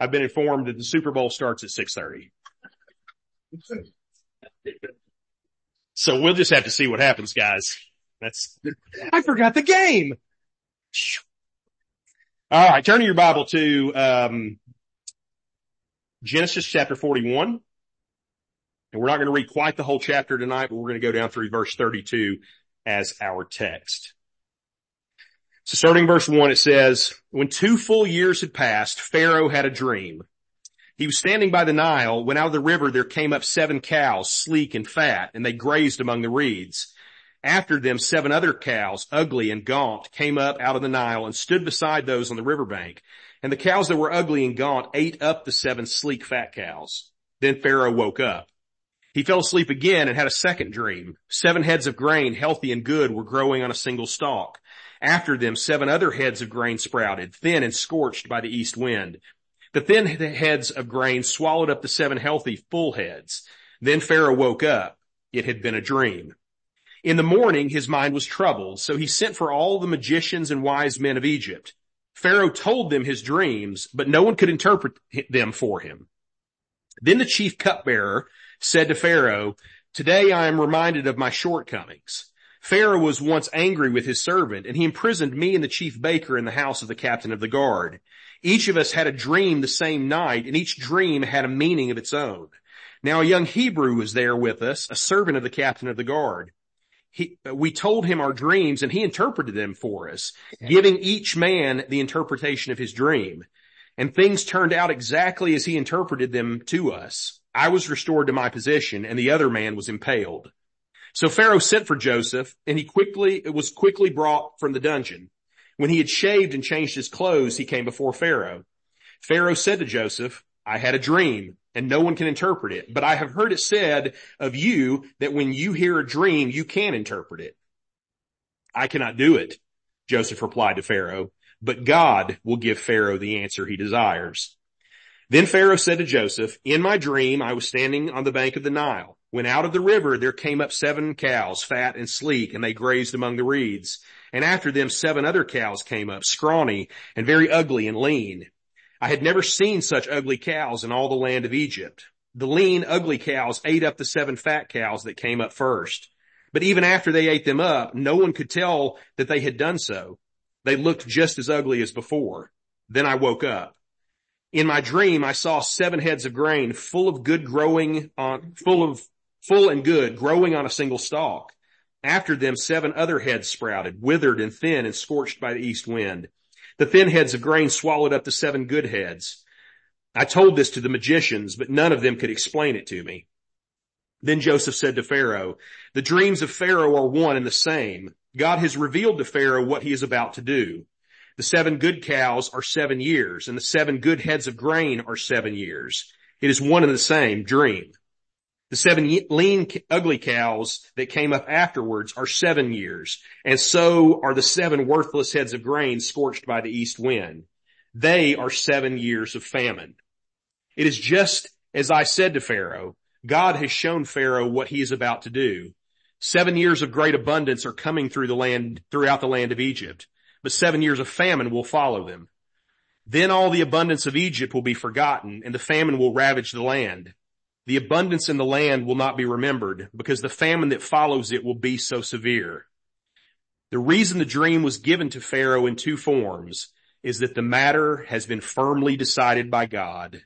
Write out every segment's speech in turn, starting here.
I've been informed that the Super Bowl starts at 6.30. So we'll just have to see what happens, guys. That's, I forgot the game. All right, turn your Bible to, um, Genesis chapter 41. And we're not going to read quite the whole chapter tonight, but we're going to go down through verse 32 as our text. So starting verse one, it says, when two full years had passed, Pharaoh had a dream. He was standing by the Nile when out of the river there came up seven cows, sleek and fat, and they grazed among the reeds. After them, seven other cows, ugly and gaunt, came up out of the Nile and stood beside those on the riverbank. And the cows that were ugly and gaunt ate up the seven sleek fat cows. Then Pharaoh woke up. He fell asleep again and had a second dream. Seven heads of grain, healthy and good, were growing on a single stalk. After them, seven other heads of grain sprouted, thin and scorched by the east wind. The thin heads of grain swallowed up the seven healthy full heads. Then Pharaoh woke up. It had been a dream. In the morning, his mind was troubled, so he sent for all the magicians and wise men of Egypt. Pharaoh told them his dreams, but no one could interpret them for him. Then the chief cupbearer said to Pharaoh, today I am reminded of my shortcomings. Pharaoh was once angry with his servant and he imprisoned me and the chief baker in the house of the captain of the guard. Each of us had a dream the same night and each dream had a meaning of its own. Now a young Hebrew was there with us, a servant of the captain of the guard. He, we told him our dreams and he interpreted them for us, giving each man the interpretation of his dream. And things turned out exactly as he interpreted them to us. I was restored to my position and the other man was impaled. So Pharaoh sent for Joseph and he quickly, it was quickly brought from the dungeon. When he had shaved and changed his clothes, he came before Pharaoh. Pharaoh said to Joseph, I had a dream and no one can interpret it, but I have heard it said of you that when you hear a dream, you can interpret it. I cannot do it, Joseph replied to Pharaoh, but God will give Pharaoh the answer he desires. Then Pharaoh said to Joseph, in my dream, I was standing on the bank of the Nile. When out of the river there came up seven cows, fat and sleek, and they grazed among the reeds. And after them seven other cows came up, scrawny and very ugly and lean. I had never seen such ugly cows in all the land of Egypt. The lean, ugly cows ate up the seven fat cows that came up first. But even after they ate them up, no one could tell that they had done so. They looked just as ugly as before. Then I woke up. In my dream, I saw seven heads of grain full of good growing on, full of full and good, growing on a single stalk. After them, seven other heads sprouted, withered and thin and scorched by the east wind. The thin heads of grain swallowed up the seven good heads. I told this to the magicians, but none of them could explain it to me. Then Joseph said to Pharaoh, the dreams of Pharaoh are one and the same. God has revealed to Pharaoh what he is about to do. The seven good cows are seven years and the seven good heads of grain are seven years. It is one and the same dream. The seven lean, ugly cows that came up afterwards are seven years, and so are the seven worthless heads of grain scorched by the east wind. They are seven years of famine. It is just as I said to Pharaoh, God has shown Pharaoh what he is about to do. Seven years of great abundance are coming through the land, throughout the land of Egypt, but seven years of famine will follow them. Then all the abundance of Egypt will be forgotten and the famine will ravage the land. The abundance in the land will not be remembered because the famine that follows it will be so severe. The reason the dream was given to Pharaoh in two forms is that the matter has been firmly decided by God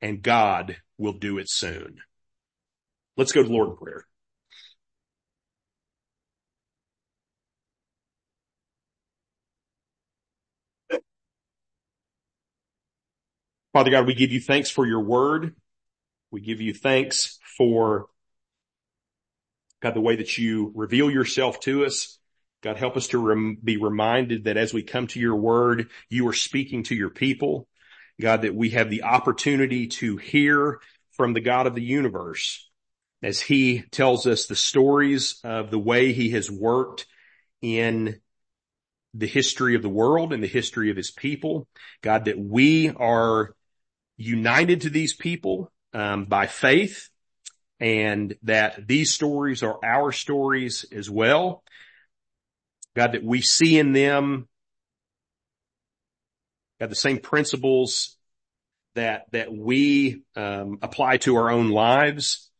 and God will do it soon. Let's go to Lord in prayer. Father God, we give you thanks for your word. We give you thanks for God, the way that you reveal yourself to us. God, help us to rem- be reminded that as we come to your word, you are speaking to your people. God, that we have the opportunity to hear from the God of the universe as he tells us the stories of the way he has worked in the history of the world and the history of his people. God, that we are united to these people um, by faith and that these stories are our stories as well. God, that we see in them, God, the same principles that, that we, um, apply to our own lives.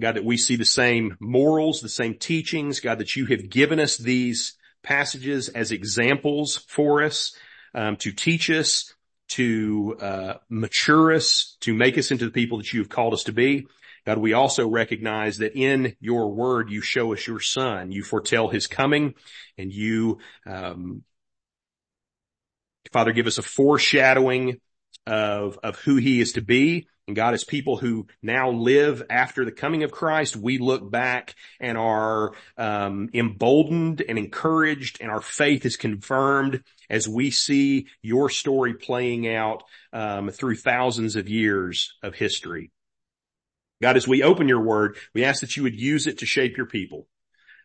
God, that we see the same morals, the same teachings. God, that you have given us these passages as examples for us, um, to teach us, to, uh, mature us, to make us into the people that you have called us to be. God, we also recognize that in your word, you show us your son. You foretell his coming and you, um, Father, give us a foreshadowing of, of who he is to be. And God, as people who now live after the coming of Christ, we look back and are um, emboldened and encouraged, and our faith is confirmed as we see your story playing out um, through thousands of years of history. God, as we open your word, we ask that you would use it to shape your people.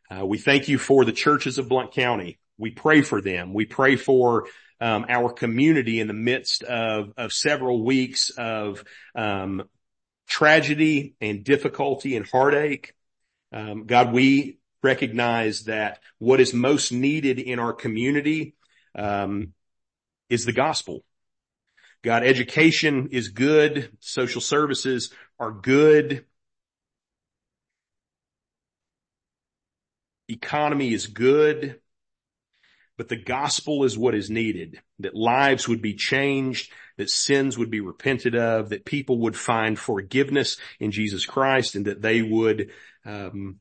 Uh, we thank you for the churches of Blount County. We pray for them. We pray for um, our community in the midst of, of several weeks of um, tragedy and difficulty and heartache. Um, God, we recognize that what is most needed in our community um, is the gospel. God, education is good. Social services are good. Economy is good but the gospel is what is needed, that lives would be changed, that sins would be repented of, that people would find forgiveness in Jesus Christ and that they would, um,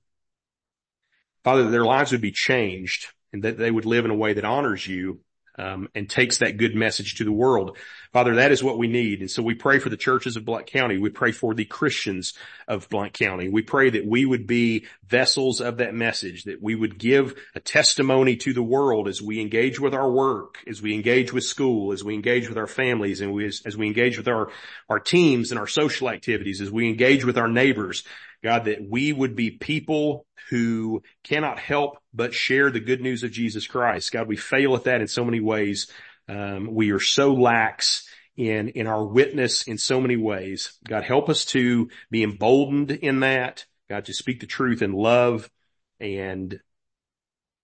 Father, their lives would be changed and that they would live in a way that honors you um, and takes that good message to the world. Father, that is what we need. And so we pray for the churches of Blount County. We pray for the Christians of Blount County. We pray that we would be vessels of that message, that we would give a testimony to the world as we engage with our work, as we engage with school, as we engage with our families, and we, as, as we engage with our, our teams and our social activities, as we engage with our neighbors. God, that we would be people who cannot help but share the good news of Jesus Christ. God, we fail at that in so many ways. Um, we are so lax in, in our witness in so many ways. God, help us to be emboldened in that. God, to speak the truth in love and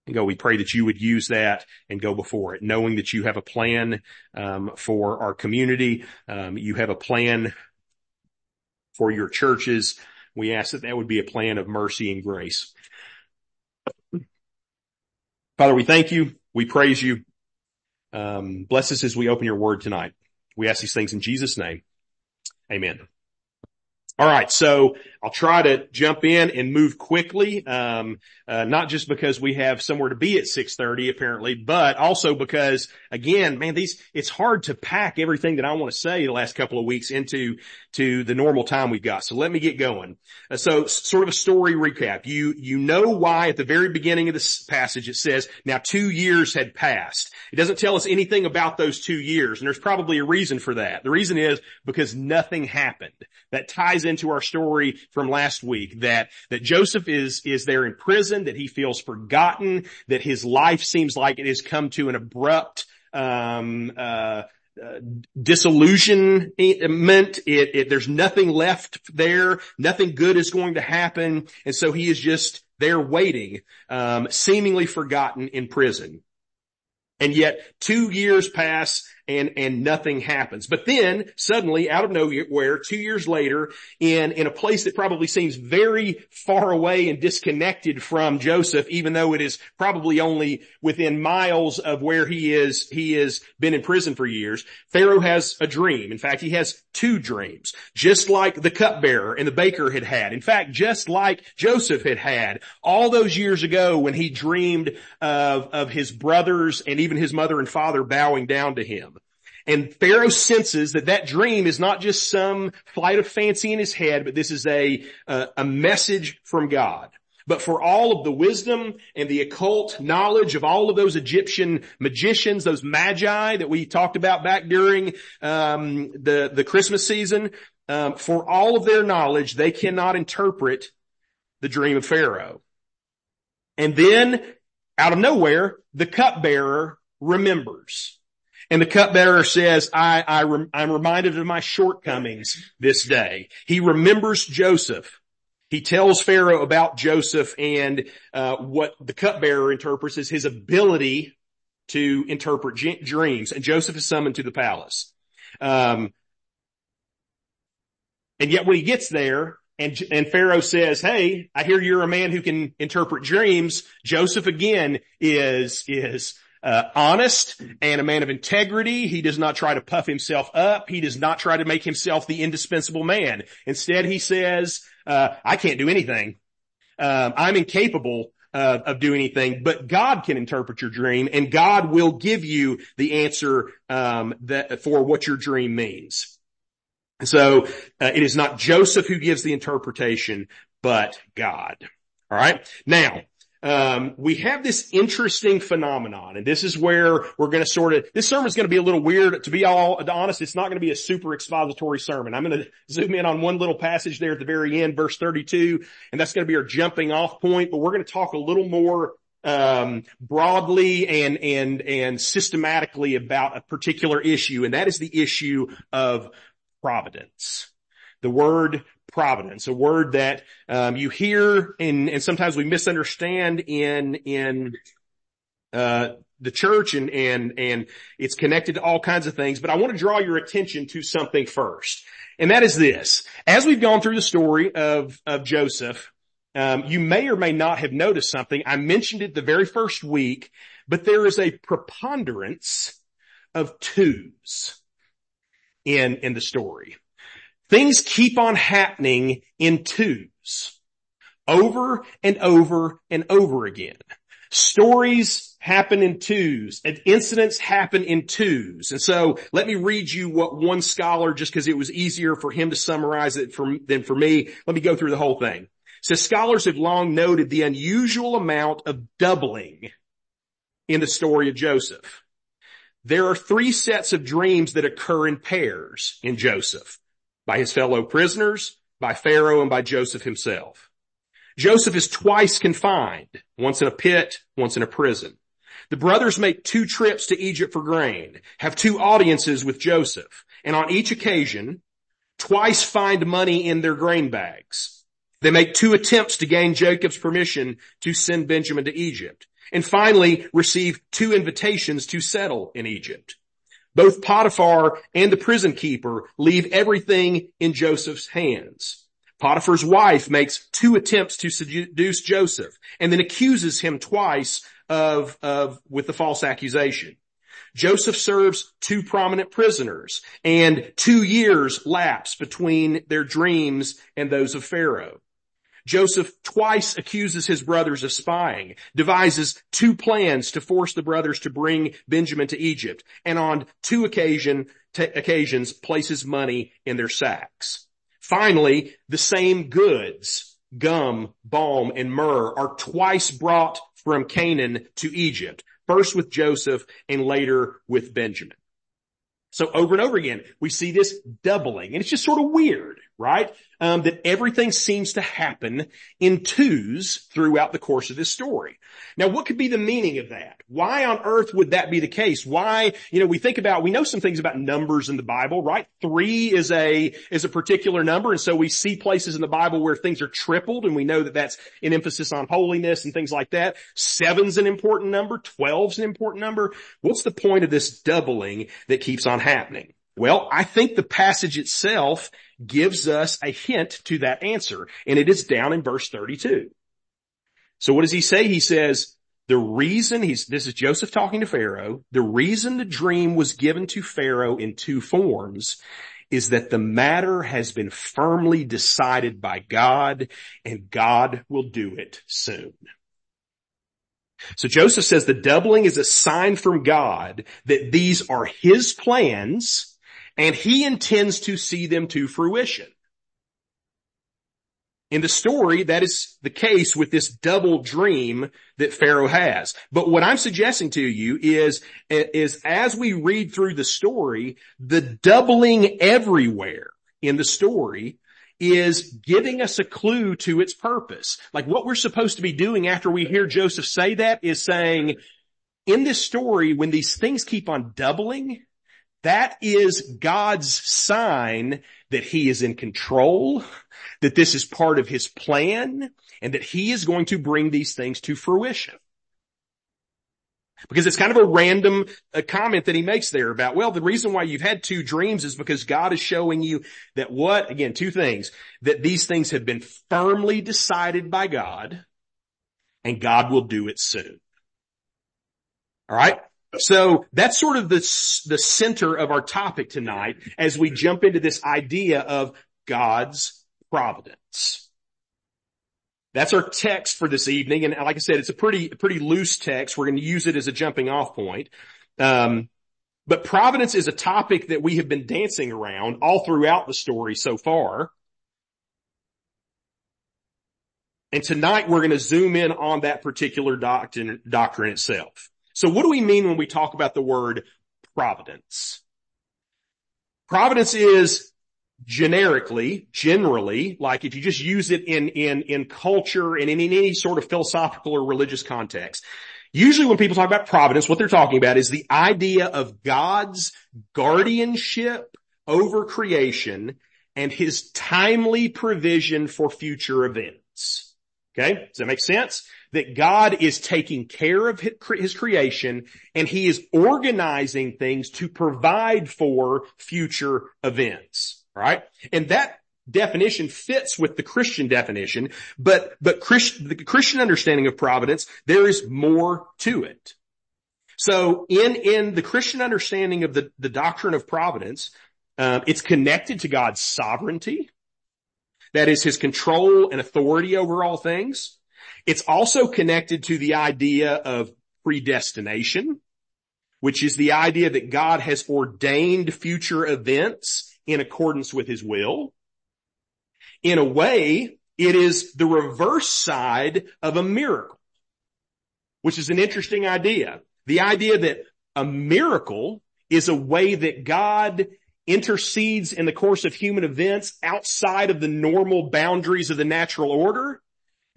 and go, we pray that you would use that and go before it, knowing that you have a plan um, for our community. Um, you have a plan for your churches. We ask that that would be a plan of mercy and grace. Father, we thank you. We praise you. Um, bless us as we open your word tonight. We ask these things in Jesus name. Amen. All right, so I'll try to jump in and move quickly, um, uh, not just because we have somewhere to be at 6:30 apparently, but also because again, man, these it's hard to pack everything that I want to say the last couple of weeks into to the normal time we've got. So let me get going. Uh, so sort of a story recap. You you know why at the very beginning of this passage it says, "Now 2 years had passed." It doesn't tell us anything about those 2 years, and there's probably a reason for that. The reason is because nothing happened. That ties into our story from last week that, that Joseph is, is there in prison, that he feels forgotten, that his life seems like it has come to an abrupt, um, uh, uh, disillusionment. It, it, there's nothing left there. Nothing good is going to happen. And so he is just there waiting, um, seemingly forgotten in prison. And yet two years pass and, and nothing happens. But then suddenly out of nowhere, two years later, in, in a place that probably seems very far away and disconnected from Joseph, even though it is probably only within miles of where he is, he has been in prison for years, Pharaoh has a dream. In fact, he has two dreams, just like the cupbearer and the baker had had. In fact, just like Joseph had had all those years ago when he dreamed of, of his brothers and even his mother and father bowing down to him. And Pharaoh senses that that dream is not just some flight of fancy in his head, but this is a, a, a message from God but for all of the wisdom and the occult knowledge of all of those Egyptian magicians, those magi that we talked about back during um, the the Christmas season, um, for all of their knowledge, they cannot interpret the dream of Pharaoh. And then, out of nowhere, the cupbearer remembers. And the cupbearer says, I, I rem- I'm reminded of my shortcomings this day. He remembers Joseph. He tells Pharaoh about Joseph and uh, what the cupbearer interprets as his ability to interpret dreams. And Joseph is summoned to the palace. Um, And yet when he gets there and, and Pharaoh says, Hey, I hear you're a man who can interpret dreams. Joseph again is, is, uh, honest and a man of integrity. He does not try to puff himself up. He does not try to make himself the indispensable man. Instead, he says, uh, I can't do anything. Um, I'm incapable uh, of doing anything, but God can interpret your dream and God will give you the answer um, that for what your dream means. So uh, it is not Joseph who gives the interpretation, but God. All right. Now, um, we have this interesting phenomenon, and this is where we're going to sort of. This sermon is going to be a little weird. To be all honest, it's not going to be a super expository sermon. I'm going to zoom in on one little passage there at the very end, verse 32, and that's going to be our jumping off point. But we're going to talk a little more um, broadly and and and systematically about a particular issue, and that is the issue of providence. The word providence, a word that um, you hear and, and sometimes we misunderstand in in uh, the church and and and it's connected to all kinds of things. But I want to draw your attention to something first, and that is this: as we've gone through the story of of Joseph, um, you may or may not have noticed something. I mentioned it the very first week, but there is a preponderance of twos in in the story. Things keep on happening in twos. Over and over and over again. Stories happen in twos and incidents happen in twos. And so let me read you what one scholar, just because it was easier for him to summarize it for, than for me. Let me go through the whole thing. Says scholars have long noted the unusual amount of doubling in the story of Joseph. There are three sets of dreams that occur in pairs in Joseph by his fellow prisoners, by Pharaoh, and by Joseph himself. Joseph is twice confined, once in a pit, once in a prison. The brothers make two trips to Egypt for grain, have two audiences with Joseph, and on each occasion, twice find money in their grain bags. They make two attempts to gain Jacob's permission to send Benjamin to Egypt, and finally receive two invitations to settle in Egypt. Both Potiphar and the prison keeper leave everything in Joseph's hands. Potiphar's wife makes two attempts to seduce Joseph and then accuses him twice of, of, with the false accusation. Joseph serves two prominent prisoners and two years lapse between their dreams and those of Pharaoh. Joseph twice accuses his brothers of spying, devises two plans to force the brothers to bring Benjamin to Egypt, and on two occasion, t- occasions places money in their sacks. Finally, the same goods, gum, balm, and myrrh are twice brought from Canaan to Egypt, first with Joseph and later with Benjamin. So over and over again, we see this doubling and it's just sort of weird, right? Um, that everything seems to happen in twos throughout the course of this story. Now, what could be the meaning of that? Why on earth would that be the case? Why, you know, we think about, we know some things about numbers in the Bible, right? Three is a, is a particular number. And so we see places in the Bible where things are tripled and we know that that's an emphasis on holiness and things like that. Seven's an important number. Twelve's an important number. What's the point of this doubling that keeps on happening? Well, I think the passage itself gives us a hint to that answer, and it is down in verse 32. So what does he say? He says, the reason he's, this is Joseph talking to Pharaoh, the reason the dream was given to Pharaoh in two forms is that the matter has been firmly decided by God and God will do it soon. So Joseph says the doubling is a sign from God that these are his plans and he intends to see them to fruition. In the story, that is the case with this double dream that Pharaoh has. But what I'm suggesting to you is, is as we read through the story, the doubling everywhere in the story is giving us a clue to its purpose. Like what we're supposed to be doing after we hear Joseph say that is saying, in this story, when these things keep on doubling, that is God's sign that he is in control, that this is part of his plan, and that he is going to bring these things to fruition. Because it's kind of a random uh, comment that he makes there about, well, the reason why you've had two dreams is because God is showing you that what, again, two things, that these things have been firmly decided by God and God will do it soon. All right. So that's sort of the, the center of our topic tonight as we jump into this idea of God's providence. That's our text for this evening. And like I said, it's a pretty, pretty loose text. We're going to use it as a jumping off point. Um, but providence is a topic that we have been dancing around all throughout the story so far. And tonight we're going to zoom in on that particular doctrine, doctrine itself. So what do we mean when we talk about the word providence? Providence is generically, generally, like if you just use it in, in, in culture and in, in any sort of philosophical or religious context, usually when people talk about providence, what they're talking about is the idea of God's guardianship over creation and his timely provision for future events. Okay. Does that make sense? That God is taking care of his creation and he is organizing things to provide for future events. Right? And that definition fits with the Christian definition, but, but Christ, the Christian understanding of providence, there is more to it. So in, in the Christian understanding of the, the doctrine of providence, uh, it's connected to God's sovereignty. That is his control and authority over all things. It's also connected to the idea of predestination, which is the idea that God has ordained future events in accordance with his will. In a way, it is the reverse side of a miracle, which is an interesting idea. The idea that a miracle is a way that God intercedes in the course of human events outside of the normal boundaries of the natural order.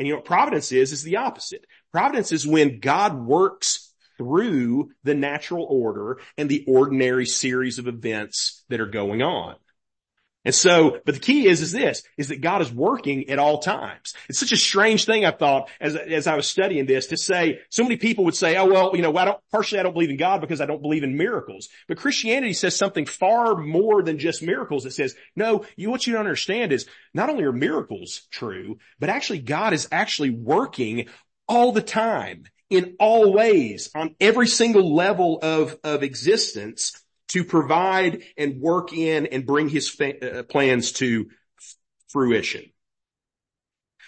And you know what providence is, is the opposite. Providence is when God works through the natural order and the ordinary series of events that are going on. And so, but the key is, is this, is that God is working at all times. It's such a strange thing I thought as, as I was studying this to say, so many people would say, oh well, you know, I don't, partially I don't believe in God because I don't believe in miracles. But Christianity says something far more than just miracles. It says, no, you, what you don't understand is not only are miracles true, but actually God is actually working all the time in all ways on every single level of, of existence to provide and work in and bring his fa- uh, plans to fruition.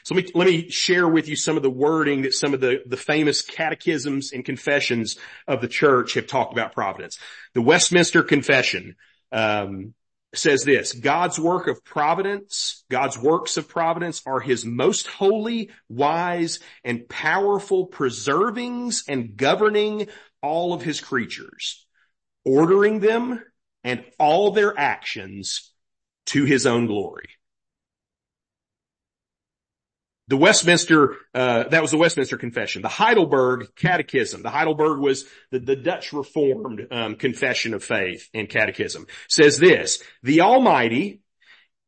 So let me, let me share with you some of the wording that some of the, the famous catechisms and confessions of the church have talked about providence. The Westminster Confession, um, says this, God's work of providence, God's works of providence are his most holy, wise, and powerful preservings and governing all of his creatures ordering them and all their actions to his own glory. The Westminster, uh, that was the Westminster Confession. The Heidelberg Catechism. The Heidelberg was the, the Dutch Reformed um, Confession of Faith and Catechism. Says this: the Almighty,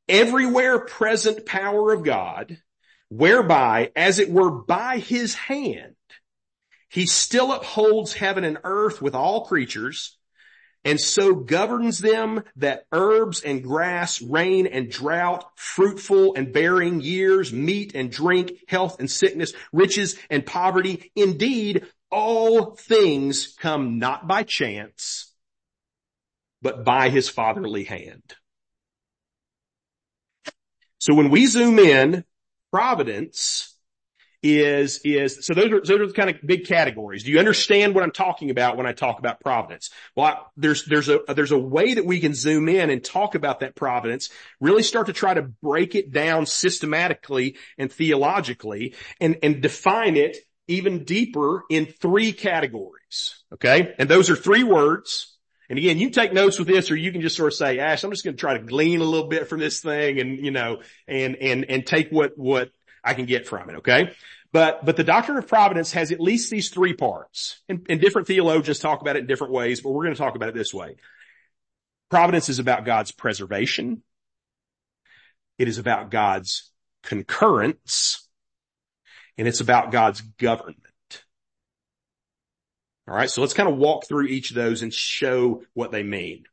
everywhere present power of God, whereby, as it were by His hand, He still upholds heaven and earth with all creatures, and so governs them that herbs and grass, rain and drought, fruitful and bearing years, meat and drink, health and sickness, riches and poverty. Indeed, all things come not by chance, but by his fatherly hand. So when we zoom in, providence is, is, so those are, those are the kind of big categories. Do you understand what I'm talking about when I talk about providence? Well, I, there's, there's a, there's a way that we can zoom in and talk about that providence, really start to try to break it down systematically and theologically and, and define it even deeper in three categories. Okay. And those are three words. And again, you take notes with this or you can just sort of say, Ash, I'm just going to try to glean a little bit from this thing and, you know, and, and, and take what, what I can get from it. Okay. But, but the doctrine of providence has at least these three parts and, and different theologians talk about it in different ways, but we're going to talk about it this way. Providence is about God's preservation. It is about God's concurrence and it's about God's government. All right. So let's kind of walk through each of those and show what they mean.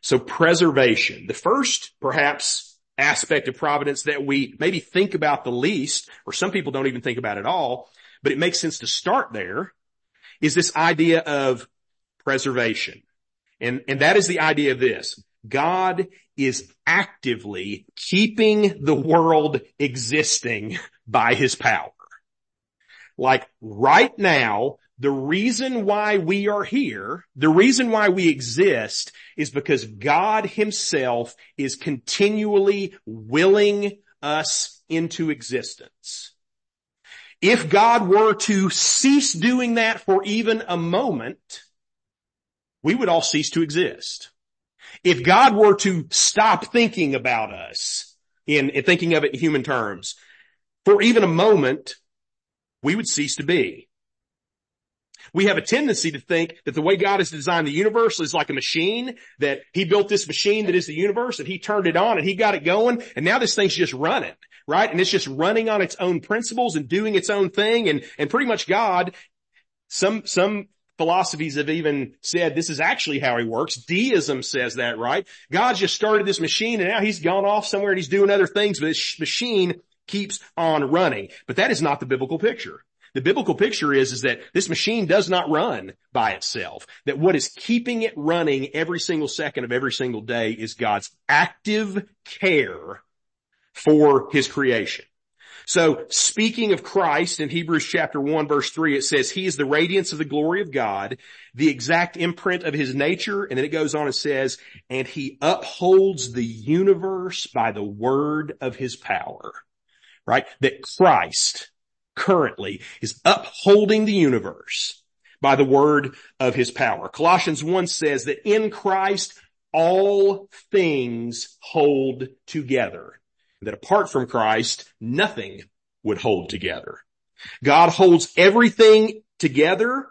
So preservation, the first perhaps aspect of providence that we maybe think about the least, or some people don't even think about at all, but it makes sense to start there is this idea of preservation. And, and that is the idea of this. God is actively keeping the world existing by his power. Like right now, the reason why we are here, the reason why we exist is because God himself is continually willing us into existence. If God were to cease doing that for even a moment, we would all cease to exist. If God were to stop thinking about us in, in thinking of it in human terms for even a moment, we would cease to be. We have a tendency to think that the way God has designed the universe is like a machine, that he built this machine that is the universe and he turned it on and he got it going and now this thing's just running, right? And it's just running on its own principles and doing its own thing and, and pretty much God, some, some philosophies have even said this is actually how he works. Deism says that, right? God just started this machine and now he's gone off somewhere and he's doing other things, but this machine keeps on running. But that is not the biblical picture. The biblical picture is, is that this machine does not run by itself. That what is keeping it running every single second of every single day is God's active care for his creation. So speaking of Christ in Hebrews chapter 1 verse 3, it says, He is the radiance of the glory of God, the exact imprint of His nature. And then it goes on and says, and He upholds the universe by the word of His power. Right? That Christ, currently is upholding the universe by the word of his power. Colossians 1 says that in Christ all things hold together. That apart from Christ, nothing would hold together. God holds everything together.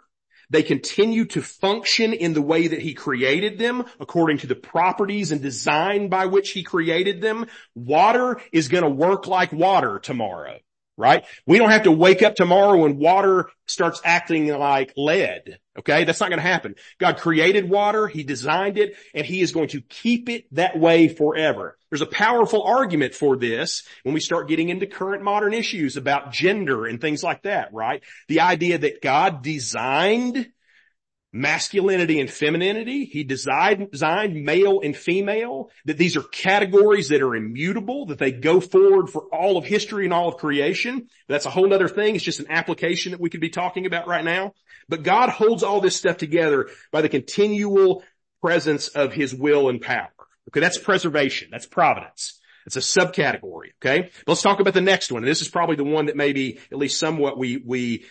They continue to function in the way that he created them according to the properties and design by which he created them. Water is going to work like water tomorrow right? We don't have to wake up tomorrow when water starts acting like lead. Okay. That's not going to happen. God created water. He designed it and he is going to keep it that way forever. There's a powerful argument for this when we start getting into current modern issues about gender and things like that, right? The idea that God designed masculinity and femininity. He designed, designed male and female, that these are categories that are immutable, that they go forward for all of history and all of creation. That's a whole other thing. It's just an application that we could be talking about right now. But God holds all this stuff together by the continual presence of his will and power. Okay, that's preservation. That's providence. It's a subcategory. Okay. Let's talk about the next one. And this is probably the one that maybe at least somewhat we, we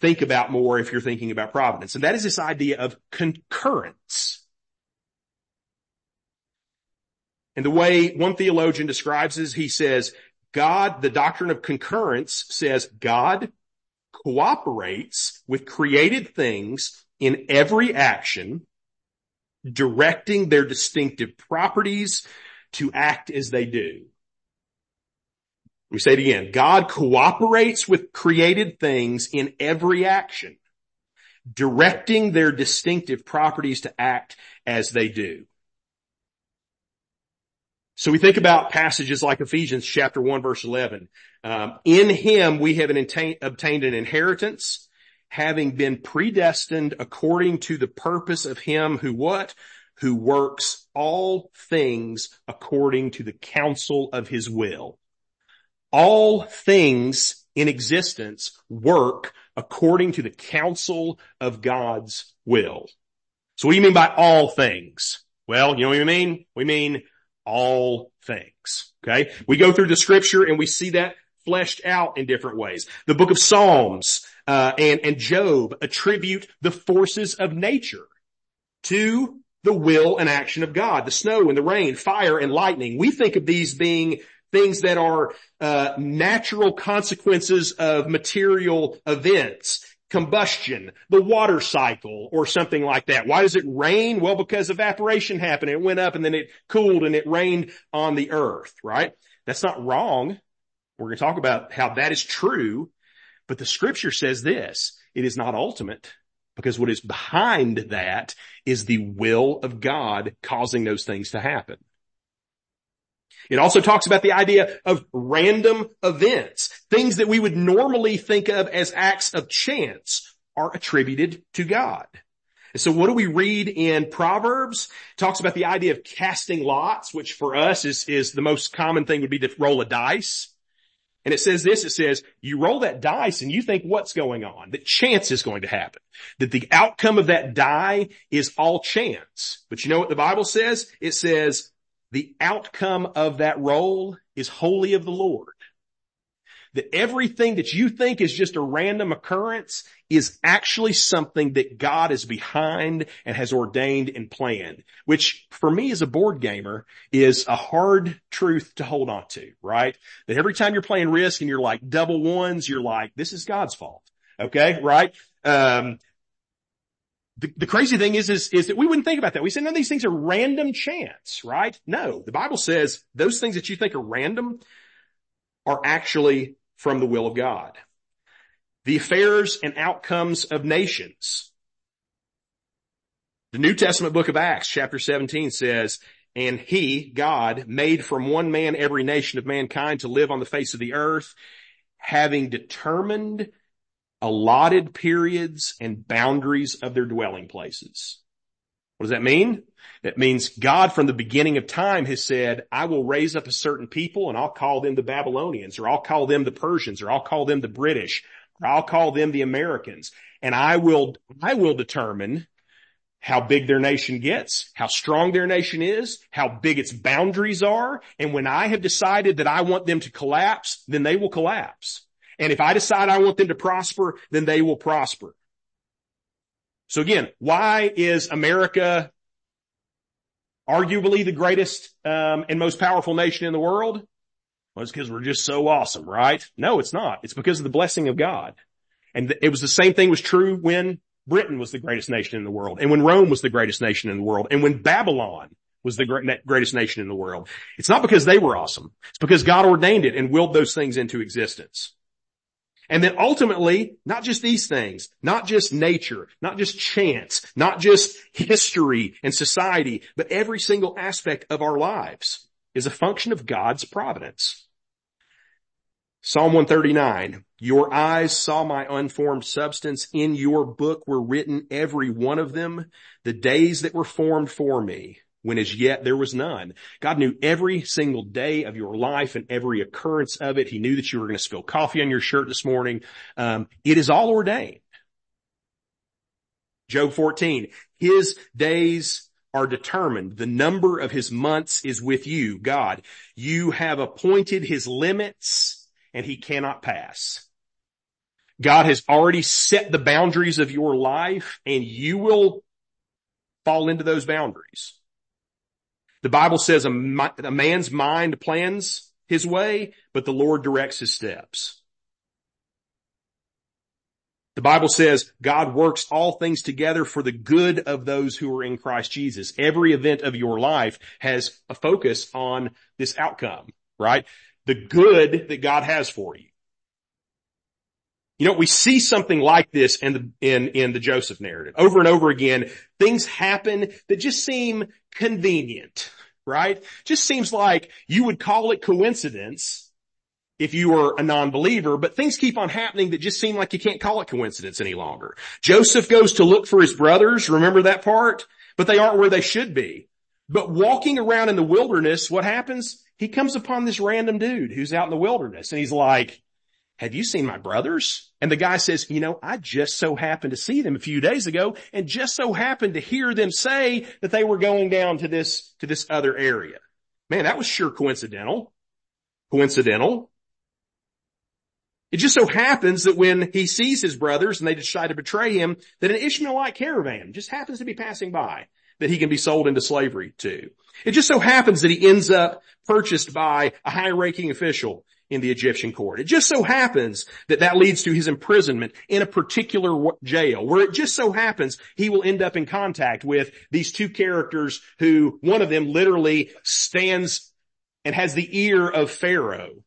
think about more if you're thinking about providence. And that is this idea of concurrence. And the way one theologian describes this, he says, God, the doctrine of concurrence says God cooperates with created things in every action, directing their distinctive properties to act as they do. Let me say it again. God cooperates with created things in every action, directing their distinctive properties to act as they do. So we think about passages like Ephesians chapter 1 verse 11. Um, in him we have an obtained an inheritance, having been predestined according to the purpose of him who what? Who works all things according to the counsel of his will all things in existence work according to the counsel of God's will. So what do you mean by all things? Well, you know what we mean? We mean all things. Okay. We go through the scripture and we see that fleshed out in different ways. The book of Psalms, uh, and, and Job attribute the forces of nature to the will and action of God, the snow and the rain, fire and lightning. We think of these being things that are uh, natural consequences of material events combustion, the water cycle, or something like that. Why does it rain? Well, because evaporation happened. It went up and then it cooled and it rained on the earth, right? That's not wrong. We're going to talk about how that is true, but the scripture says this. It is not ultimate. Because what is behind that is the will of God causing those things to happen. It also talks about the idea of random events. Things that we would normally think of as acts of chance are attributed to God. And so what do we read in Proverbs? It talks about the idea of casting lots, which for us is, is the most common thing would be to roll a dice. And it says this, it says, you roll that dice and you think what's going on, that chance is going to happen, that the outcome of that die is all chance. But you know what the Bible says? It says the outcome of that roll is wholly of the Lord that everything that you think is just a random occurrence is actually something that God is behind and has ordained and planned, which for me as a board gamer is a hard truth to hold on to, right? That every time you're playing risk and you're like double ones, you're like, this is God's fault. Okay. Right. Um, the, the, crazy thing is, is, is that we wouldn't think about that. We say none of these things are random chance, right? No, the Bible says those things that you think are random are actually from the will of God. The affairs and outcomes of nations. The New Testament book of Acts chapter 17 says, and he, God, made from one man every nation of mankind to live on the face of the earth, having determined allotted periods and boundaries of their dwelling places. What does that mean? That means God from the beginning of time has said, I will raise up a certain people and I'll call them the Babylonians or I'll call them the Persians or I'll call them the British or I'll call them the Americans and I will, I will determine how big their nation gets, how strong their nation is, how big its boundaries are. And when I have decided that I want them to collapse, then they will collapse. And if I decide I want them to prosper, then they will prosper. So again, why is America arguably the greatest um, and most powerful nation in the world? Well, it's because we're just so awesome, right? No, it's not. It's because of the blessing of God. And it was the same thing was true when Britain was the greatest nation in the world and when Rome was the greatest nation in the world and when Babylon was the greatest nation in the world. It's not because they were awesome. It's because God ordained it and willed those things into existence. And then ultimately, not just these things, not just nature, not just chance, not just history and society, but every single aspect of our lives is a function of God's providence. Psalm 139, your eyes saw my unformed substance. In your book were written every one of them, the days that were formed for me when as yet there was none. God knew every single day of your life and every occurrence of it. He knew that you were going to spill coffee on your shirt this morning. Um, it is all ordained. Job 14, his days are determined. The number of his months is with you, God. You have appointed his limits and he cannot pass. God has already set the boundaries of your life and you will fall into those boundaries. The Bible says a, a man's mind plans his way, but the Lord directs his steps. The Bible says God works all things together for the good of those who are in Christ Jesus. Every event of your life has a focus on this outcome, right? The good that God has for you. You know, we see something like this in the, in, in the Joseph narrative. Over and over again, things happen that just seem convenient, right? Just seems like you would call it coincidence if you were a non-believer, but things keep on happening that just seem like you can't call it coincidence any longer. Joseph goes to look for his brothers. Remember that part? But they aren't where they should be. But walking around in the wilderness, what happens? He comes upon this random dude who's out in the wilderness and he's like, have you seen my brothers? And the guy says, you know, I just so happened to see them a few days ago and just so happened to hear them say that they were going down to this, to this other area. Man, that was sure coincidental. Coincidental. It just so happens that when he sees his brothers and they decide to betray him, that an Ishmaelite caravan just happens to be passing by that he can be sold into slavery to. It just so happens that he ends up purchased by a high ranking official in the Egyptian court. It just so happens that that leads to his imprisonment in a particular jail where it just so happens he will end up in contact with these two characters who one of them literally stands and has the ear of Pharaoh.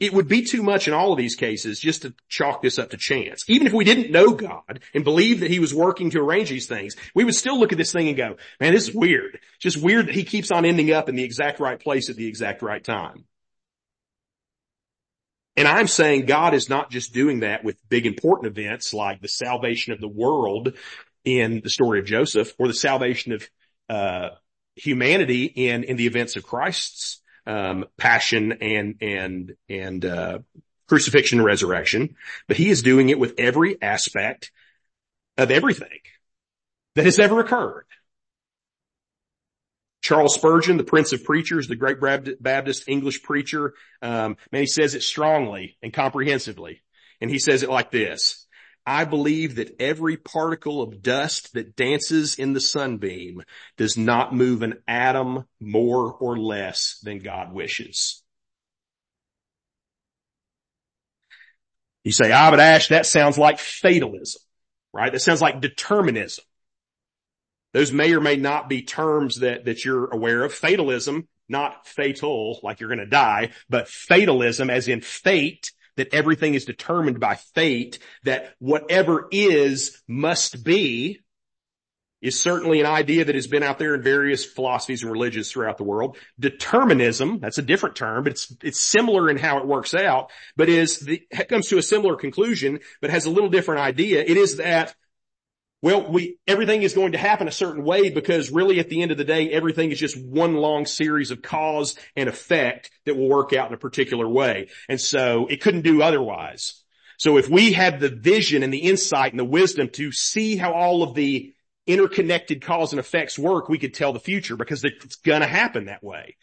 it would be too much in all of these cases just to chalk this up to chance. Even if we didn't know God and believe that he was working to arrange these things, we would still look at this thing and go, man, this is weird. Just weird that he keeps on ending up in the exact right place at the exact right time. And I'm saying God is not just doing that with big important events like the salvation of the world in the story of Joseph or the salvation of, uh, humanity in, in the events of Christ's um, passion and and and uh, crucifixion and resurrection, but he is doing it with every aspect of everything that has ever occurred. Charles Spurgeon, the Prince of Preachers, the great Baptist English preacher, um, man, he says it strongly and comprehensively, and he says it like this: I believe that every particle of dust that dances in the sunbeam does not move an atom more or less than God wishes. You say, ah, but Ash, that sounds like fatalism, right? That sounds like determinism. Those may or may not be terms that, that you're aware of. Fatalism, not fatal, like you're going to die, but fatalism as in fate that everything is determined by fate, that whatever is must be, is certainly an idea that has been out there in various philosophies and religions throughout the world. Determinism, that's a different term, but it's, it's similar in how it works out, but is the, comes to a similar conclusion, but has a little different idea. It is that well, we, everything is going to happen a certain way because really at the end of the day, everything is just one long series of cause and effect that will work out in a particular way. And so it couldn't do otherwise. So if we had the vision and the insight and the wisdom to see how all of the interconnected cause and effects work, we could tell the future because it's gonna happen that way.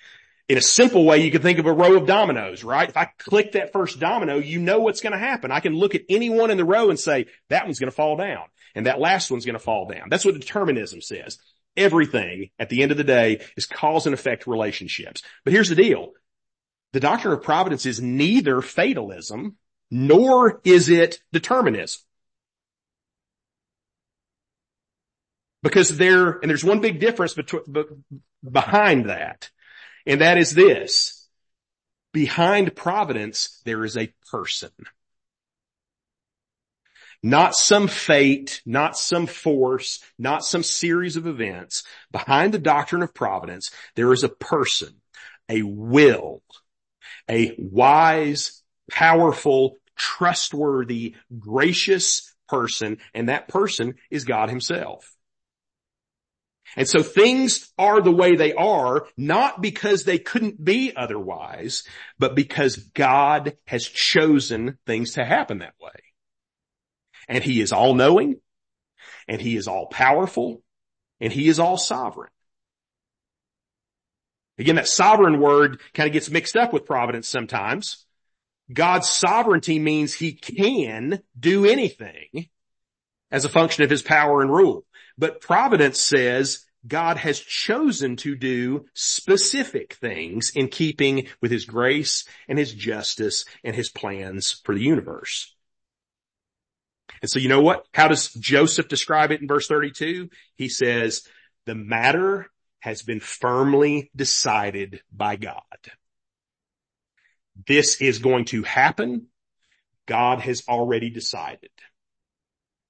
In a simple way, you can think of a row of dominoes, right? If I click that first domino, you know what's going to happen. I can look at any one in the row and say, that one's going to fall down and that last one's going to fall down. That's what determinism says. Everything at the end of the day is cause and effect relationships. But here's the deal. The doctrine of providence is neither fatalism nor is it determinism. Because there, and there's one big difference between, behind that, and that is this. Behind providence, there is a person. Not some fate, not some force, not some series of events. Behind the doctrine of providence, there is a person, a will, a wise, powerful, trustworthy, gracious person, and that person is God himself. And so things are the way they are, not because they couldn't be otherwise, but because God has chosen things to happen that way. And he is all knowing and he is all powerful and he is all sovereign. Again, that sovereign word kind of gets mixed up with providence sometimes. God's sovereignty means he can do anything as a function of his power and rule. But providence says God has chosen to do specific things in keeping with his grace and his justice and his plans for the universe. And so you know what? How does Joseph describe it in verse 32? He says, the matter has been firmly decided by God. This is going to happen. God has already decided.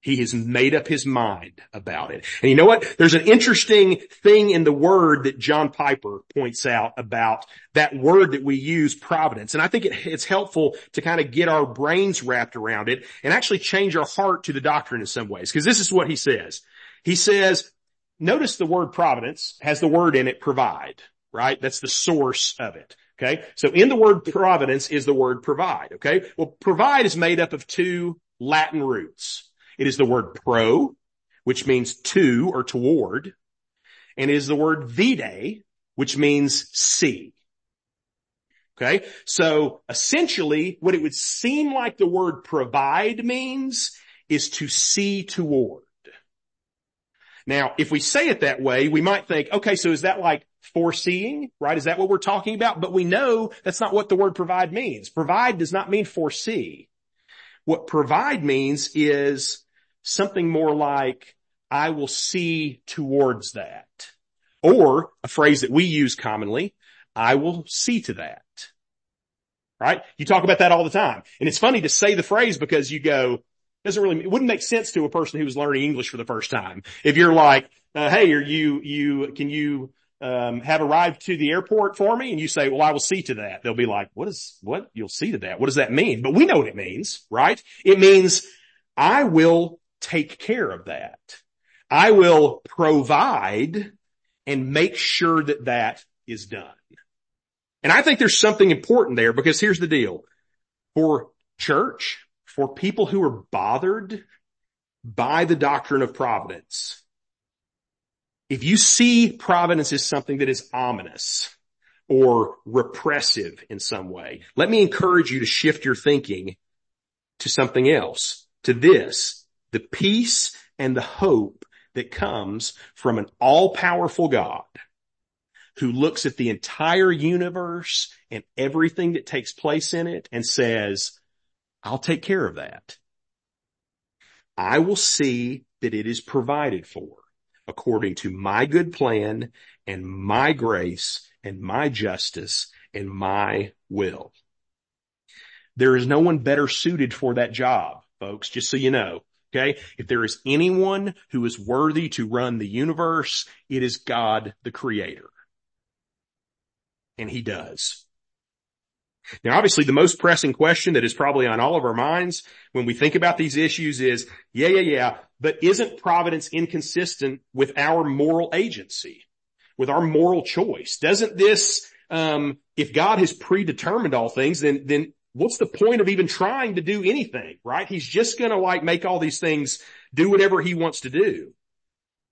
He has made up his mind about it. And you know what? There's an interesting thing in the word that John Piper points out about that word that we use, providence. And I think it, it's helpful to kind of get our brains wrapped around it and actually change our heart to the doctrine in some ways. Cause this is what he says. He says, notice the word providence has the word in it provide, right? That's the source of it. Okay. So in the word providence is the word provide. Okay. Well, provide is made up of two Latin roots. It is the word pro, which means to or toward, and it is the word vide, which means see. Okay. So essentially what it would seem like the word provide means is to see toward. Now, if we say it that way, we might think, okay, so is that like foreseeing, right? Is that what we're talking about? But we know that's not what the word provide means. Provide does not mean foresee. What provide means is something more like, I will see towards that. Or a phrase that we use commonly, I will see to that. right? You talk about that all the time. And it's funny to say the phrase because you go, doesn't really, it wouldn't make sense to a person who's learning English for the first time. If you're like, uh, hey, are you, you, can you, um, have arrived to the airport for me? And you say, well, I will see to that. They'll be like, what is, what? You'll see to that. What does that mean? But we know what it means, right? It means I will take care of that. I will provide and make sure that that is done. And I think there's something important there because here's the deal. For church, for people who are bothered by the doctrine of providence, if you see providence as something that is ominous or repressive in some way, let me encourage you to shift your thinking to something else, to this, the peace and the hope that comes from an all-powerful God who looks at the entire universe and everything that takes place in it and says, I'll take care of that. I will see that it is provided for according to my good plan and my grace and my justice and my will. There is no one better suited for that job, folks, just so you know. Okay. If there is anyone who is worthy to run the universe, it is God, the creator. And he does. Now, obviously the most pressing question that is probably on all of our minds when we think about these issues is, yeah, yeah, yeah, but isn't providence inconsistent with our moral agency, with our moral choice? Doesn't this, um, if God has predetermined all things, then, then what's the point of even trying to do anything, right? He's just going to like make all these things do whatever he wants to do.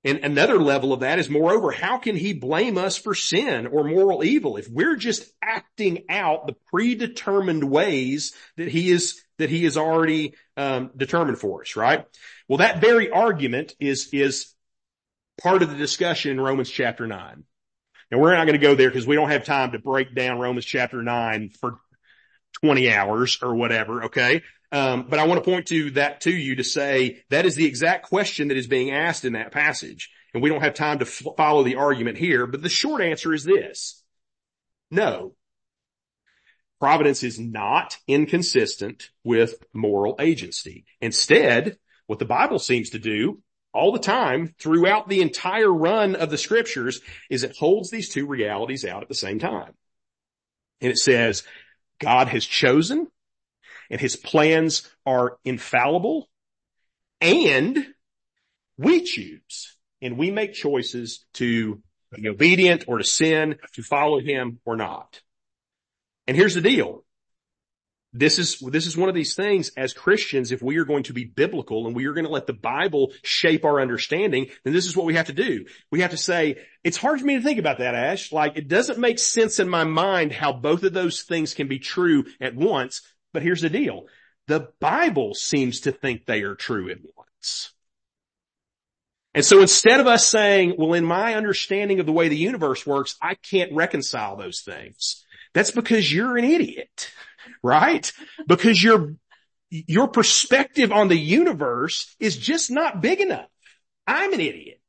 And another level of that is moreover, how can he blame us for sin or moral evil if we're just acting out the predetermined ways that he is, that he has already, um, determined for us, right? Well, that very argument is, is part of the discussion in Romans chapter nine. And we're not going to go there because we don't have time to break down Romans chapter nine for 20 hours or whatever. Okay. Um, but I want to point to that to you to say that is the exact question that is being asked in that passage. And we don't have time to f- follow the argument here, but the short answer is this. No. Providence is not inconsistent with moral agency. Instead, what the Bible seems to do all the time throughout the entire run of the scriptures is it holds these two realities out at the same time. And it says, God has chosen and his plans are infallible and we choose and we make choices to be obedient or to sin, to follow him or not. And here's the deal. This is, this is one of these things as Christians, if we are going to be biblical and we are going to let the Bible shape our understanding, then this is what we have to do. We have to say, it's hard for me to think about that, Ash. Like it doesn't make sense in my mind how both of those things can be true at once. But here's the deal. The Bible seems to think they are true at once. And so instead of us saying, well, in my understanding of the way the universe works, I can't reconcile those things. That's because you're an idiot, right? Because your, your perspective on the universe is just not big enough. I'm an idiot,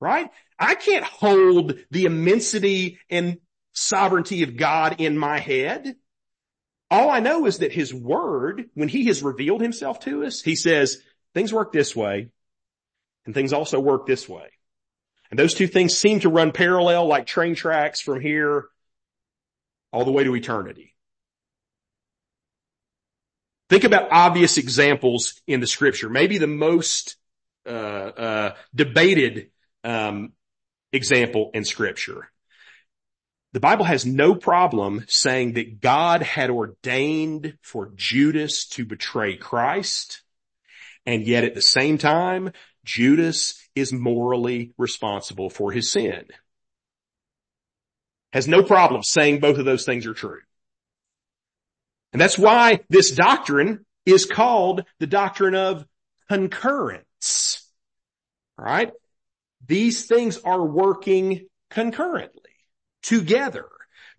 right? I can't hold the immensity and sovereignty of God in my head. All I know is that his word, when he has revealed himself to us, he says, things work this way and things also work this way. And those two things seem to run parallel like train tracks from here all the way to eternity. Think about obvious examples in the scripture. Maybe the most uh, uh, debated um, example in scripture the Bible has no problem saying that God had ordained for Judas to betray Christ. And yet at the same time, Judas is morally responsible for his sin. Has no problem saying both of those things are true. And that's why this doctrine is called the doctrine of concurrence. All right? These things are working concurrently together.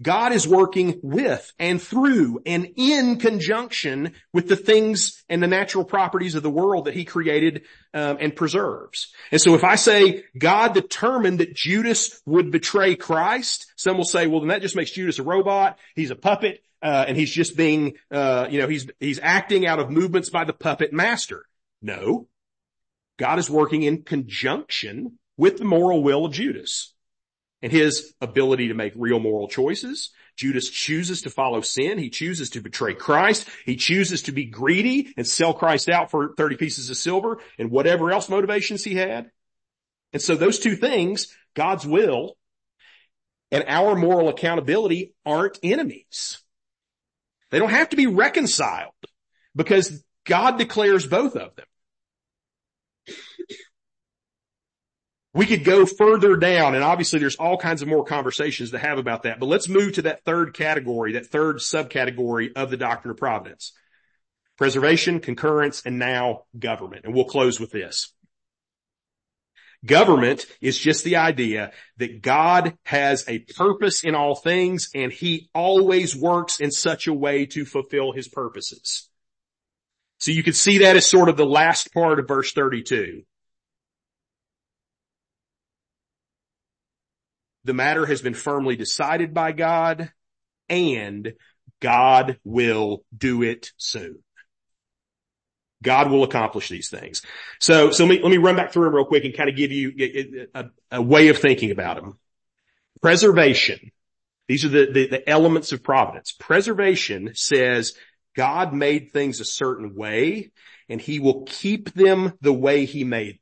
God is working with and through and in conjunction with the things and the natural properties of the world that he created um, and preserves. And so if I say God determined that Judas would betray Christ, some will say, well, then that just makes Judas a robot. He's a puppet. Uh, and he's just being, uh, you know, he's, he's acting out of movements by the puppet master. No. God is working in conjunction with the moral will of Judas and his ability to make real moral choices. Judas chooses to follow sin. He chooses to betray Christ. He chooses to be greedy and sell Christ out for 30 pieces of silver and whatever else motivations he had. And so those two things, God's will and our moral accountability aren't enemies. They don't have to be reconciled because God declares both of them. We could go further down and obviously there's all kinds of more conversations to have about that, but let's move to that third category, that third subcategory of the doctrine of providence. Preservation, concurrence, and now government. And we'll close with this. Government is just the idea that God has a purpose in all things and he always works in such a way to fulfill his purposes. So you can see that as sort of the last part of verse 32. The matter has been firmly decided by God and God will do it soon. God will accomplish these things. So, so let me, let me run back through them real quick and kind of give you a, a, way of thinking about them. Preservation. These are the, the, the elements of providence. Preservation says God made things a certain way and he will keep them the way he made them.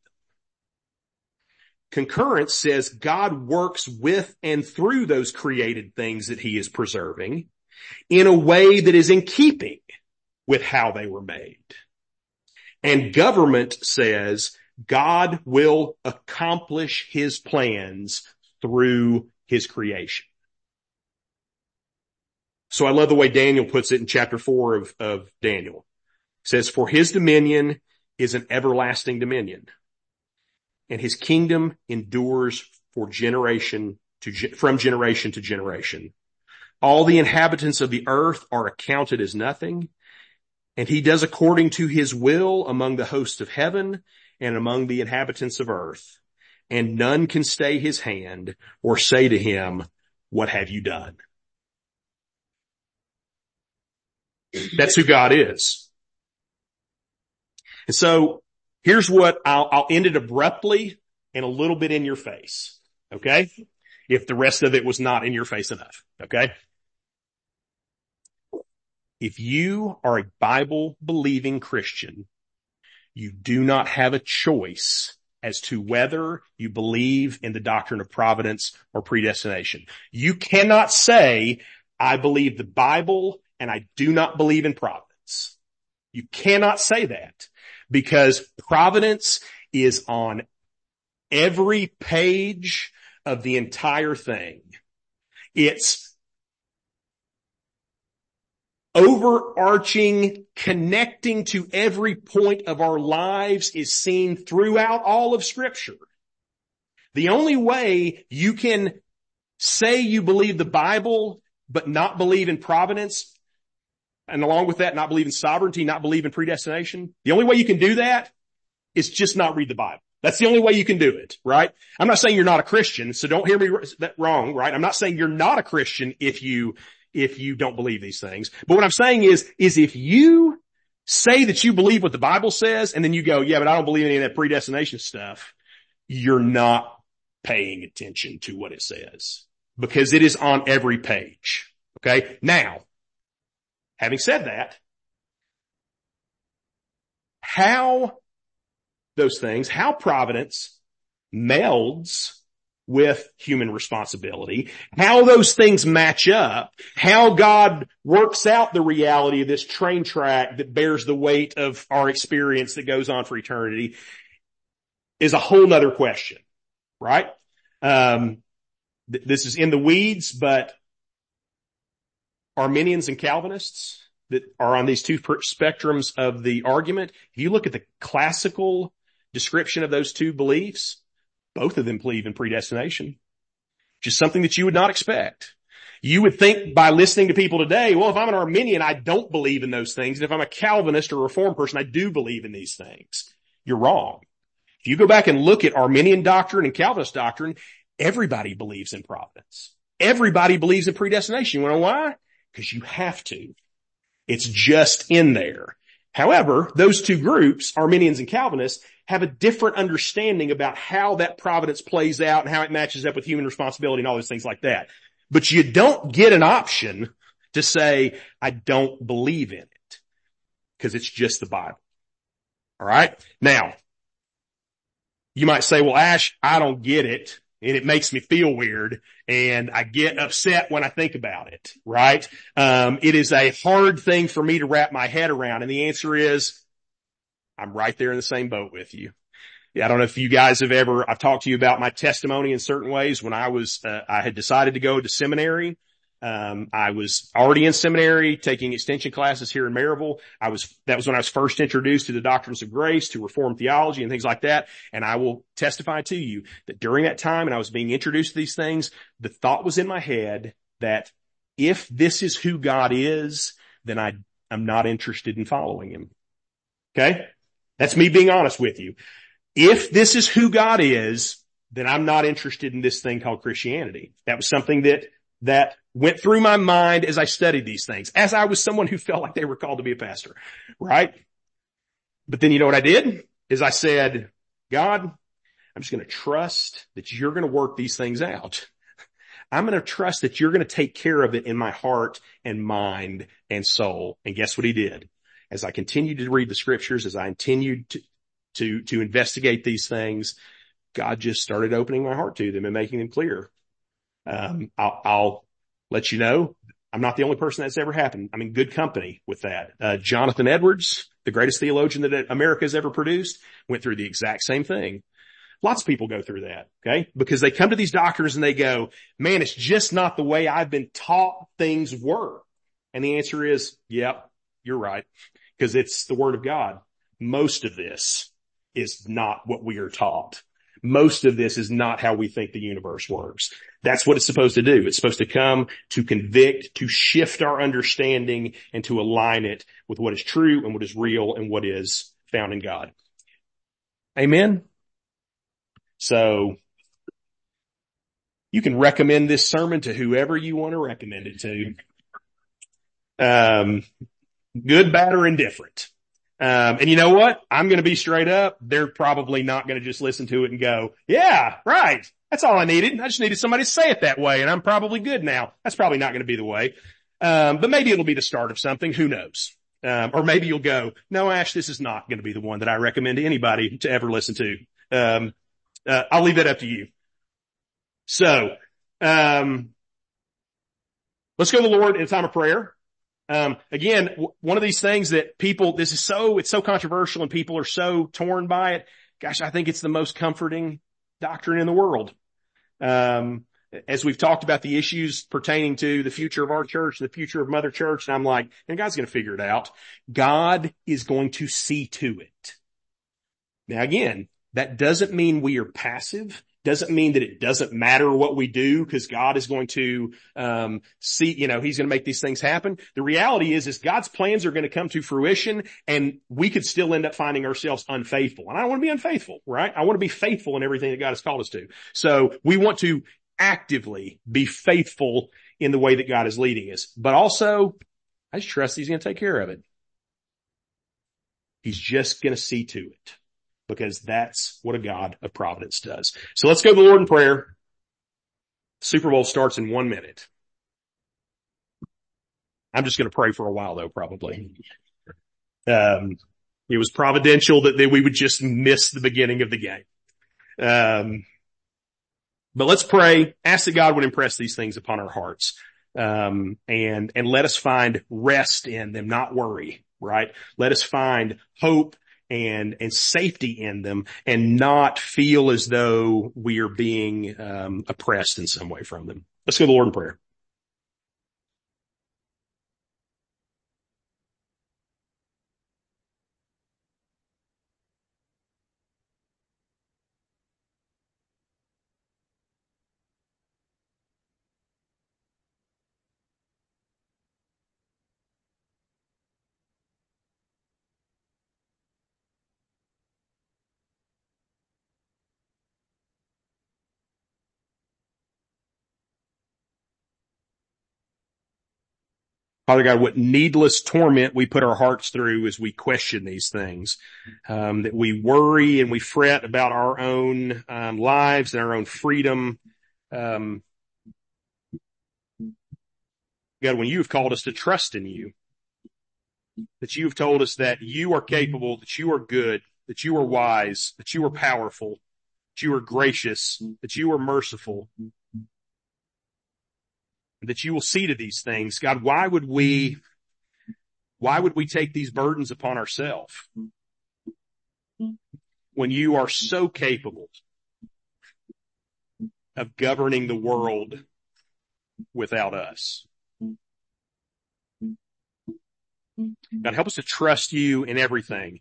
Concurrence says God works with and through those created things that he is preserving in a way that is in keeping with how they were made. And government says God will accomplish his plans through his creation. So I love the way Daniel puts it in chapter four of, of Daniel. It says, for his dominion is an everlasting dominion and his kingdom endures for generation to, from generation to generation. All the inhabitants of the earth are accounted as nothing and he does according to his will among the hosts of heaven and among the inhabitants of earth. And none can stay his hand or say to him, what have you done? That's who God is. And so here's what I'll, I'll end it abruptly and a little bit in your face. Okay. If the rest of it was not in your face enough. Okay. If you are a Bible believing Christian, you do not have a choice as to whether you believe in the doctrine of providence or predestination. You cannot say, I believe the Bible and I do not believe in providence. You cannot say that because providence is on every page of the entire thing. It's overarching, connecting to every point of our lives is seen throughout all of scripture. The only way you can say you believe the Bible, but not believe in providence, and along with that, not believe in sovereignty, not believe in predestination, the only way you can do that is just not read the Bible. That's the only way you can do it, right? I'm not saying you're not a Christian, so don't hear me that wrong, right? I'm not saying you're not a Christian if you if you don't believe these things. But what I'm saying is, is if you say that you believe what the Bible says and then you go, yeah, but I don't believe any of that predestination stuff, you're not paying attention to what it says because it is on every page. Okay. Now, having said that, how those things, how providence melds with human responsibility, how those things match up, how God works out the reality of this train track that bears the weight of our experience that goes on for eternity is a whole nother question, right? Um, th- this is in the weeds, but Arminians and Calvinists that are on these two spectrums of the argument, if you look at the classical description of those two beliefs, both of them believe in predestination. Just something that you would not expect. You would think by listening to people today, well, if I'm an Arminian, I don't believe in those things. And if I'm a Calvinist or Reformed person, I do believe in these things. You're wrong. If you go back and look at Arminian doctrine and Calvinist doctrine, everybody believes in providence. Everybody believes in predestination. You know why? because you have to. It's just in there. However, those two groups, Arminians and Calvinists, have a different understanding about how that providence plays out and how it matches up with human responsibility and all those things like that. But you don't get an option to say, I don't believe in it because it's just the Bible. All right. Now, you might say, well, Ash, I don't get it and it makes me feel weird and I get upset when I think about it, right? Um, it is a hard thing for me to wrap my head around. And the answer is I'm right there in the same boat with you. I don't know if you guys have ever, I've talked to you about my testimony in certain ways when I was, uh, I had decided to go to seminary. Um, I was already in seminary taking extension classes here in Maryville. I was, that was when I was first introduced to the doctrines of grace, to reformed theology and things like that. And I will testify to you that during that time and I was being introduced to these things, the thought was in my head that if this is who God is, then I, I'm not interested in following him. Okay. That's me being honest with you. If this is who God is, then I'm not interested in this thing called Christianity. That was something that that went through my mind as I studied these things, as I was someone who felt like they were called to be a pastor, right? But then you know what I did is I said, God, I'm just going to trust that you're going to work these things out. I'm going to trust that you're going to take care of it in my heart and mind and soul. And guess what he did? As I continued to read the scriptures, as I continued to, to, to investigate these things, God just started opening my heart to them and making them clear. Um, I'll, I'll, let you know I'm not the only person that's ever happened. I'm in good company with that. Uh, Jonathan Edwards, the greatest theologian that America has ever produced, went through the exact same thing. Lots of people go through that, okay? Because they come to these doctors and they go, man, it's just not the way I've been taught things were. And the answer is, yep, you're right. Because it's the word of God. Most of this is not what we are taught most of this is not how we think the universe works. That's what it's supposed to do. It's supposed to come to convict, to shift our understanding and to align it with what is true and what is real and what is found in God. Amen. So you can recommend this sermon to whoever you want to recommend it to. Um, good, bad, or indifferent. Um, and you know what? I'm going to be straight up. They're probably not going to just listen to it and go, yeah, right. That's all I needed. I just needed somebody to say it that way and I'm probably good now. That's probably not going to be the way. Um, but maybe it'll be the start of something. Who knows? Um, or maybe you'll go, no, Ash, this is not going to be the one that I recommend to anybody to ever listen to. Um, uh, I'll leave that up to you. So, um, let's go to the Lord in a time of prayer. Um, again, w- one of these things that people, this is so, it's so controversial and people are so torn by it. Gosh, I think it's the most comforting doctrine in the world. Um, as we've talked about the issues pertaining to the future of our church, the future of Mother Church, and I'm like, and God's going to figure it out. God is going to see to it. Now again, that doesn't mean we are passive doesn't mean that it doesn't matter what we do because God is going to um, see, you know, He's going to make these things happen. The reality is, is God's plans are going to come to fruition, and we could still end up finding ourselves unfaithful. And I don't want to be unfaithful, right? I want to be faithful in everything that God has called us to. So we want to actively be faithful in the way that God is leading us, but also I just trust He's going to take care of it. He's just going to see to it because that's what a God of providence does. So let's go to the Lord in prayer. Super Bowl starts in one minute. I'm just going to pray for a while though, probably. Um, it was providential that, that we would just miss the beginning of the game. Um, but let's pray, ask that God would impress these things upon our hearts. Um, and, and let us find rest in them, not worry, right? Let us find hope and and safety in them and not feel as though we are being um, oppressed in some way from them. Let's go to the Lord in prayer. Father God, what needless torment we put our hearts through as we question these things, um, that we worry and we fret about our own um, lives and our own freedom. Um, God, when you've called us to trust in you, that you've told us that you are capable, that you are good, that you are wise, that you are powerful, that you are gracious, that you are merciful, that you will see to these things. God, why would we, why would we take these burdens upon ourselves when you are so capable of governing the world without us? God, help us to trust you in everything.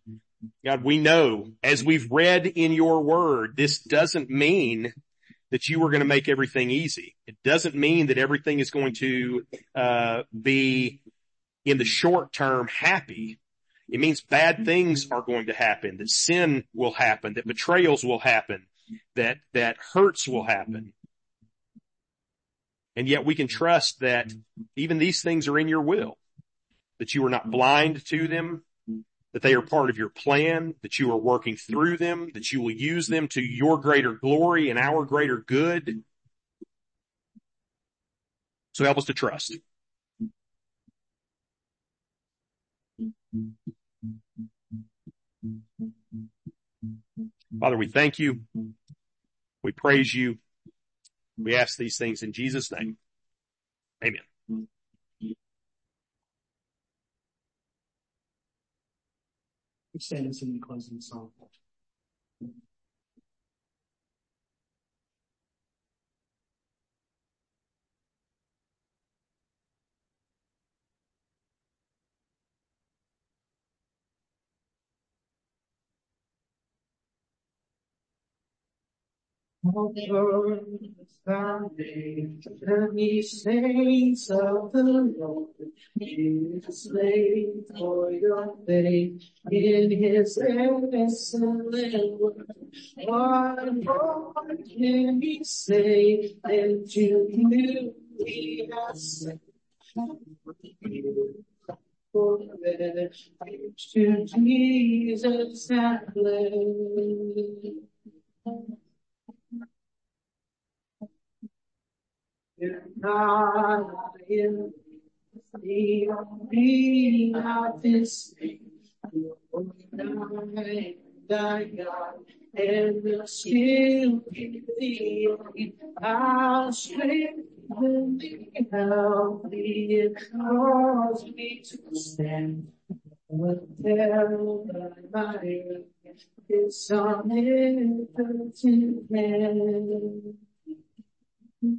God, we know as we've read in your word, this doesn't mean that you are going to make everything easy. It doesn't mean that everything is going to uh, be in the short term happy. It means bad things are going to happen, that sin will happen, that betrayals will happen, that that hurts will happen. And yet we can trust that even these things are in your will, that you are not blind to them, that they are part of your plan, that you are working through them, that you will use them to your greater glory and our greater good. So help us to trust. Father, we thank you. We praise you. We ask these things in Jesus' name. Amen. Stand and sing the closing Over the saints of the Lord, you slave for your in his word. What more can he say to he has that to Jesus led. Not in the only of this thy God and will still be the I'll strengthen help me, and cause me to stand. Will tell my it's omnipotent hand. Who's I only to so strong, we shall not ever Lord, will be with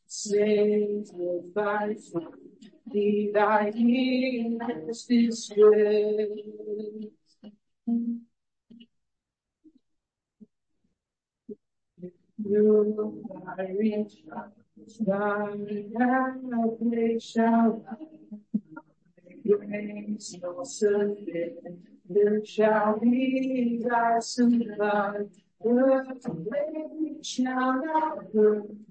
son, be thy healest disgrace. You I reach thy help shall grace no sufficient, there shall be thy supply. The shall not hurt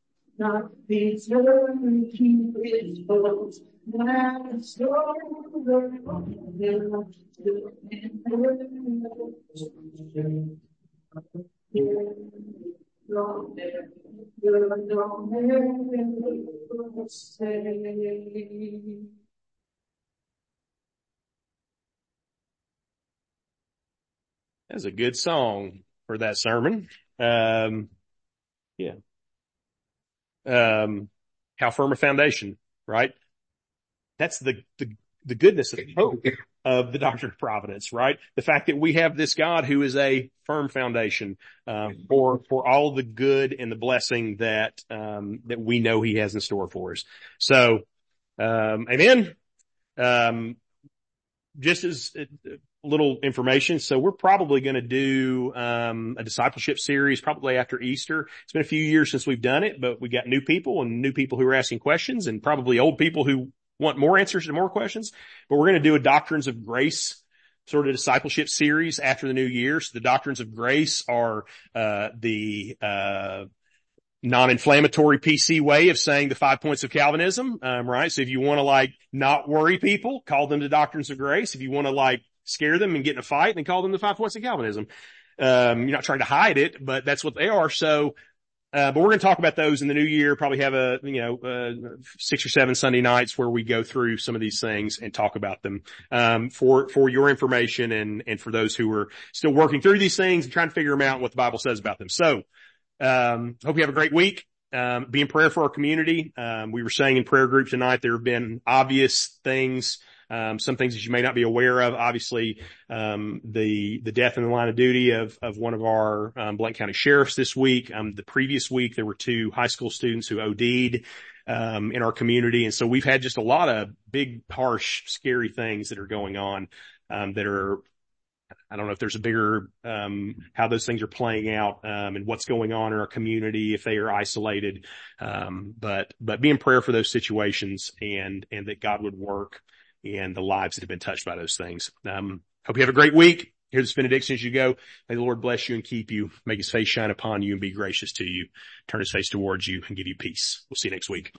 not be turned to his foes. That's over Long there, long there, say. That's a good song for that sermon. Um, yeah. Um, how firm a foundation, right? That's the, the, the goodness of hope of the doctrine of providence, right? The fact that we have this God who is a firm foundation, uh, for, for all the good and the blessing that, um, that we know he has in store for us. So, um, amen. Um, just as a little information. So we're probably going to do, um, a discipleship series probably after Easter. It's been a few years since we've done it, but we got new people and new people who are asking questions and probably old people who want more answers to more questions, but we're going to do a doctrines of grace sort of discipleship series after the new year. So the doctrines of grace are, uh, the, uh, non-inflammatory PC way of saying the five points of Calvinism, um, right? So if you want to like not worry people, call them the doctrines of grace. If you want to like scare them and get in a fight, then call them the five points of Calvinism. Um, you're not trying to hide it, but that's what they are. So, uh, but we're going to talk about those in the new year. Probably have a, you know, uh, six or seven Sunday nights where we go through some of these things and talk about them, um, for, for your information and, and for those who are still working through these things and trying to figure them out and what the Bible says about them. So, um, hope you have a great week. Um, be in prayer for our community. Um, we were saying in prayer group tonight, there have been obvious things, um, some things that you may not be aware of. Obviously, um, the the death in the line of duty of of one of our um, County sheriffs this week. Um, the previous week, there were two high school students who OD'd um, in our community, and so we've had just a lot of big, harsh, scary things that are going on um, that are I don't know if there's a bigger, um, how those things are playing out, um, and what's going on in our community, if they are isolated. Um, but, but be in prayer for those situations and, and that God would work in the lives that have been touched by those things. Um, hope you have a great week. Here's this benediction as you go. May the Lord bless you and keep you, make his face shine upon you and be gracious to you, turn his face towards you and give you peace. We'll see you next week.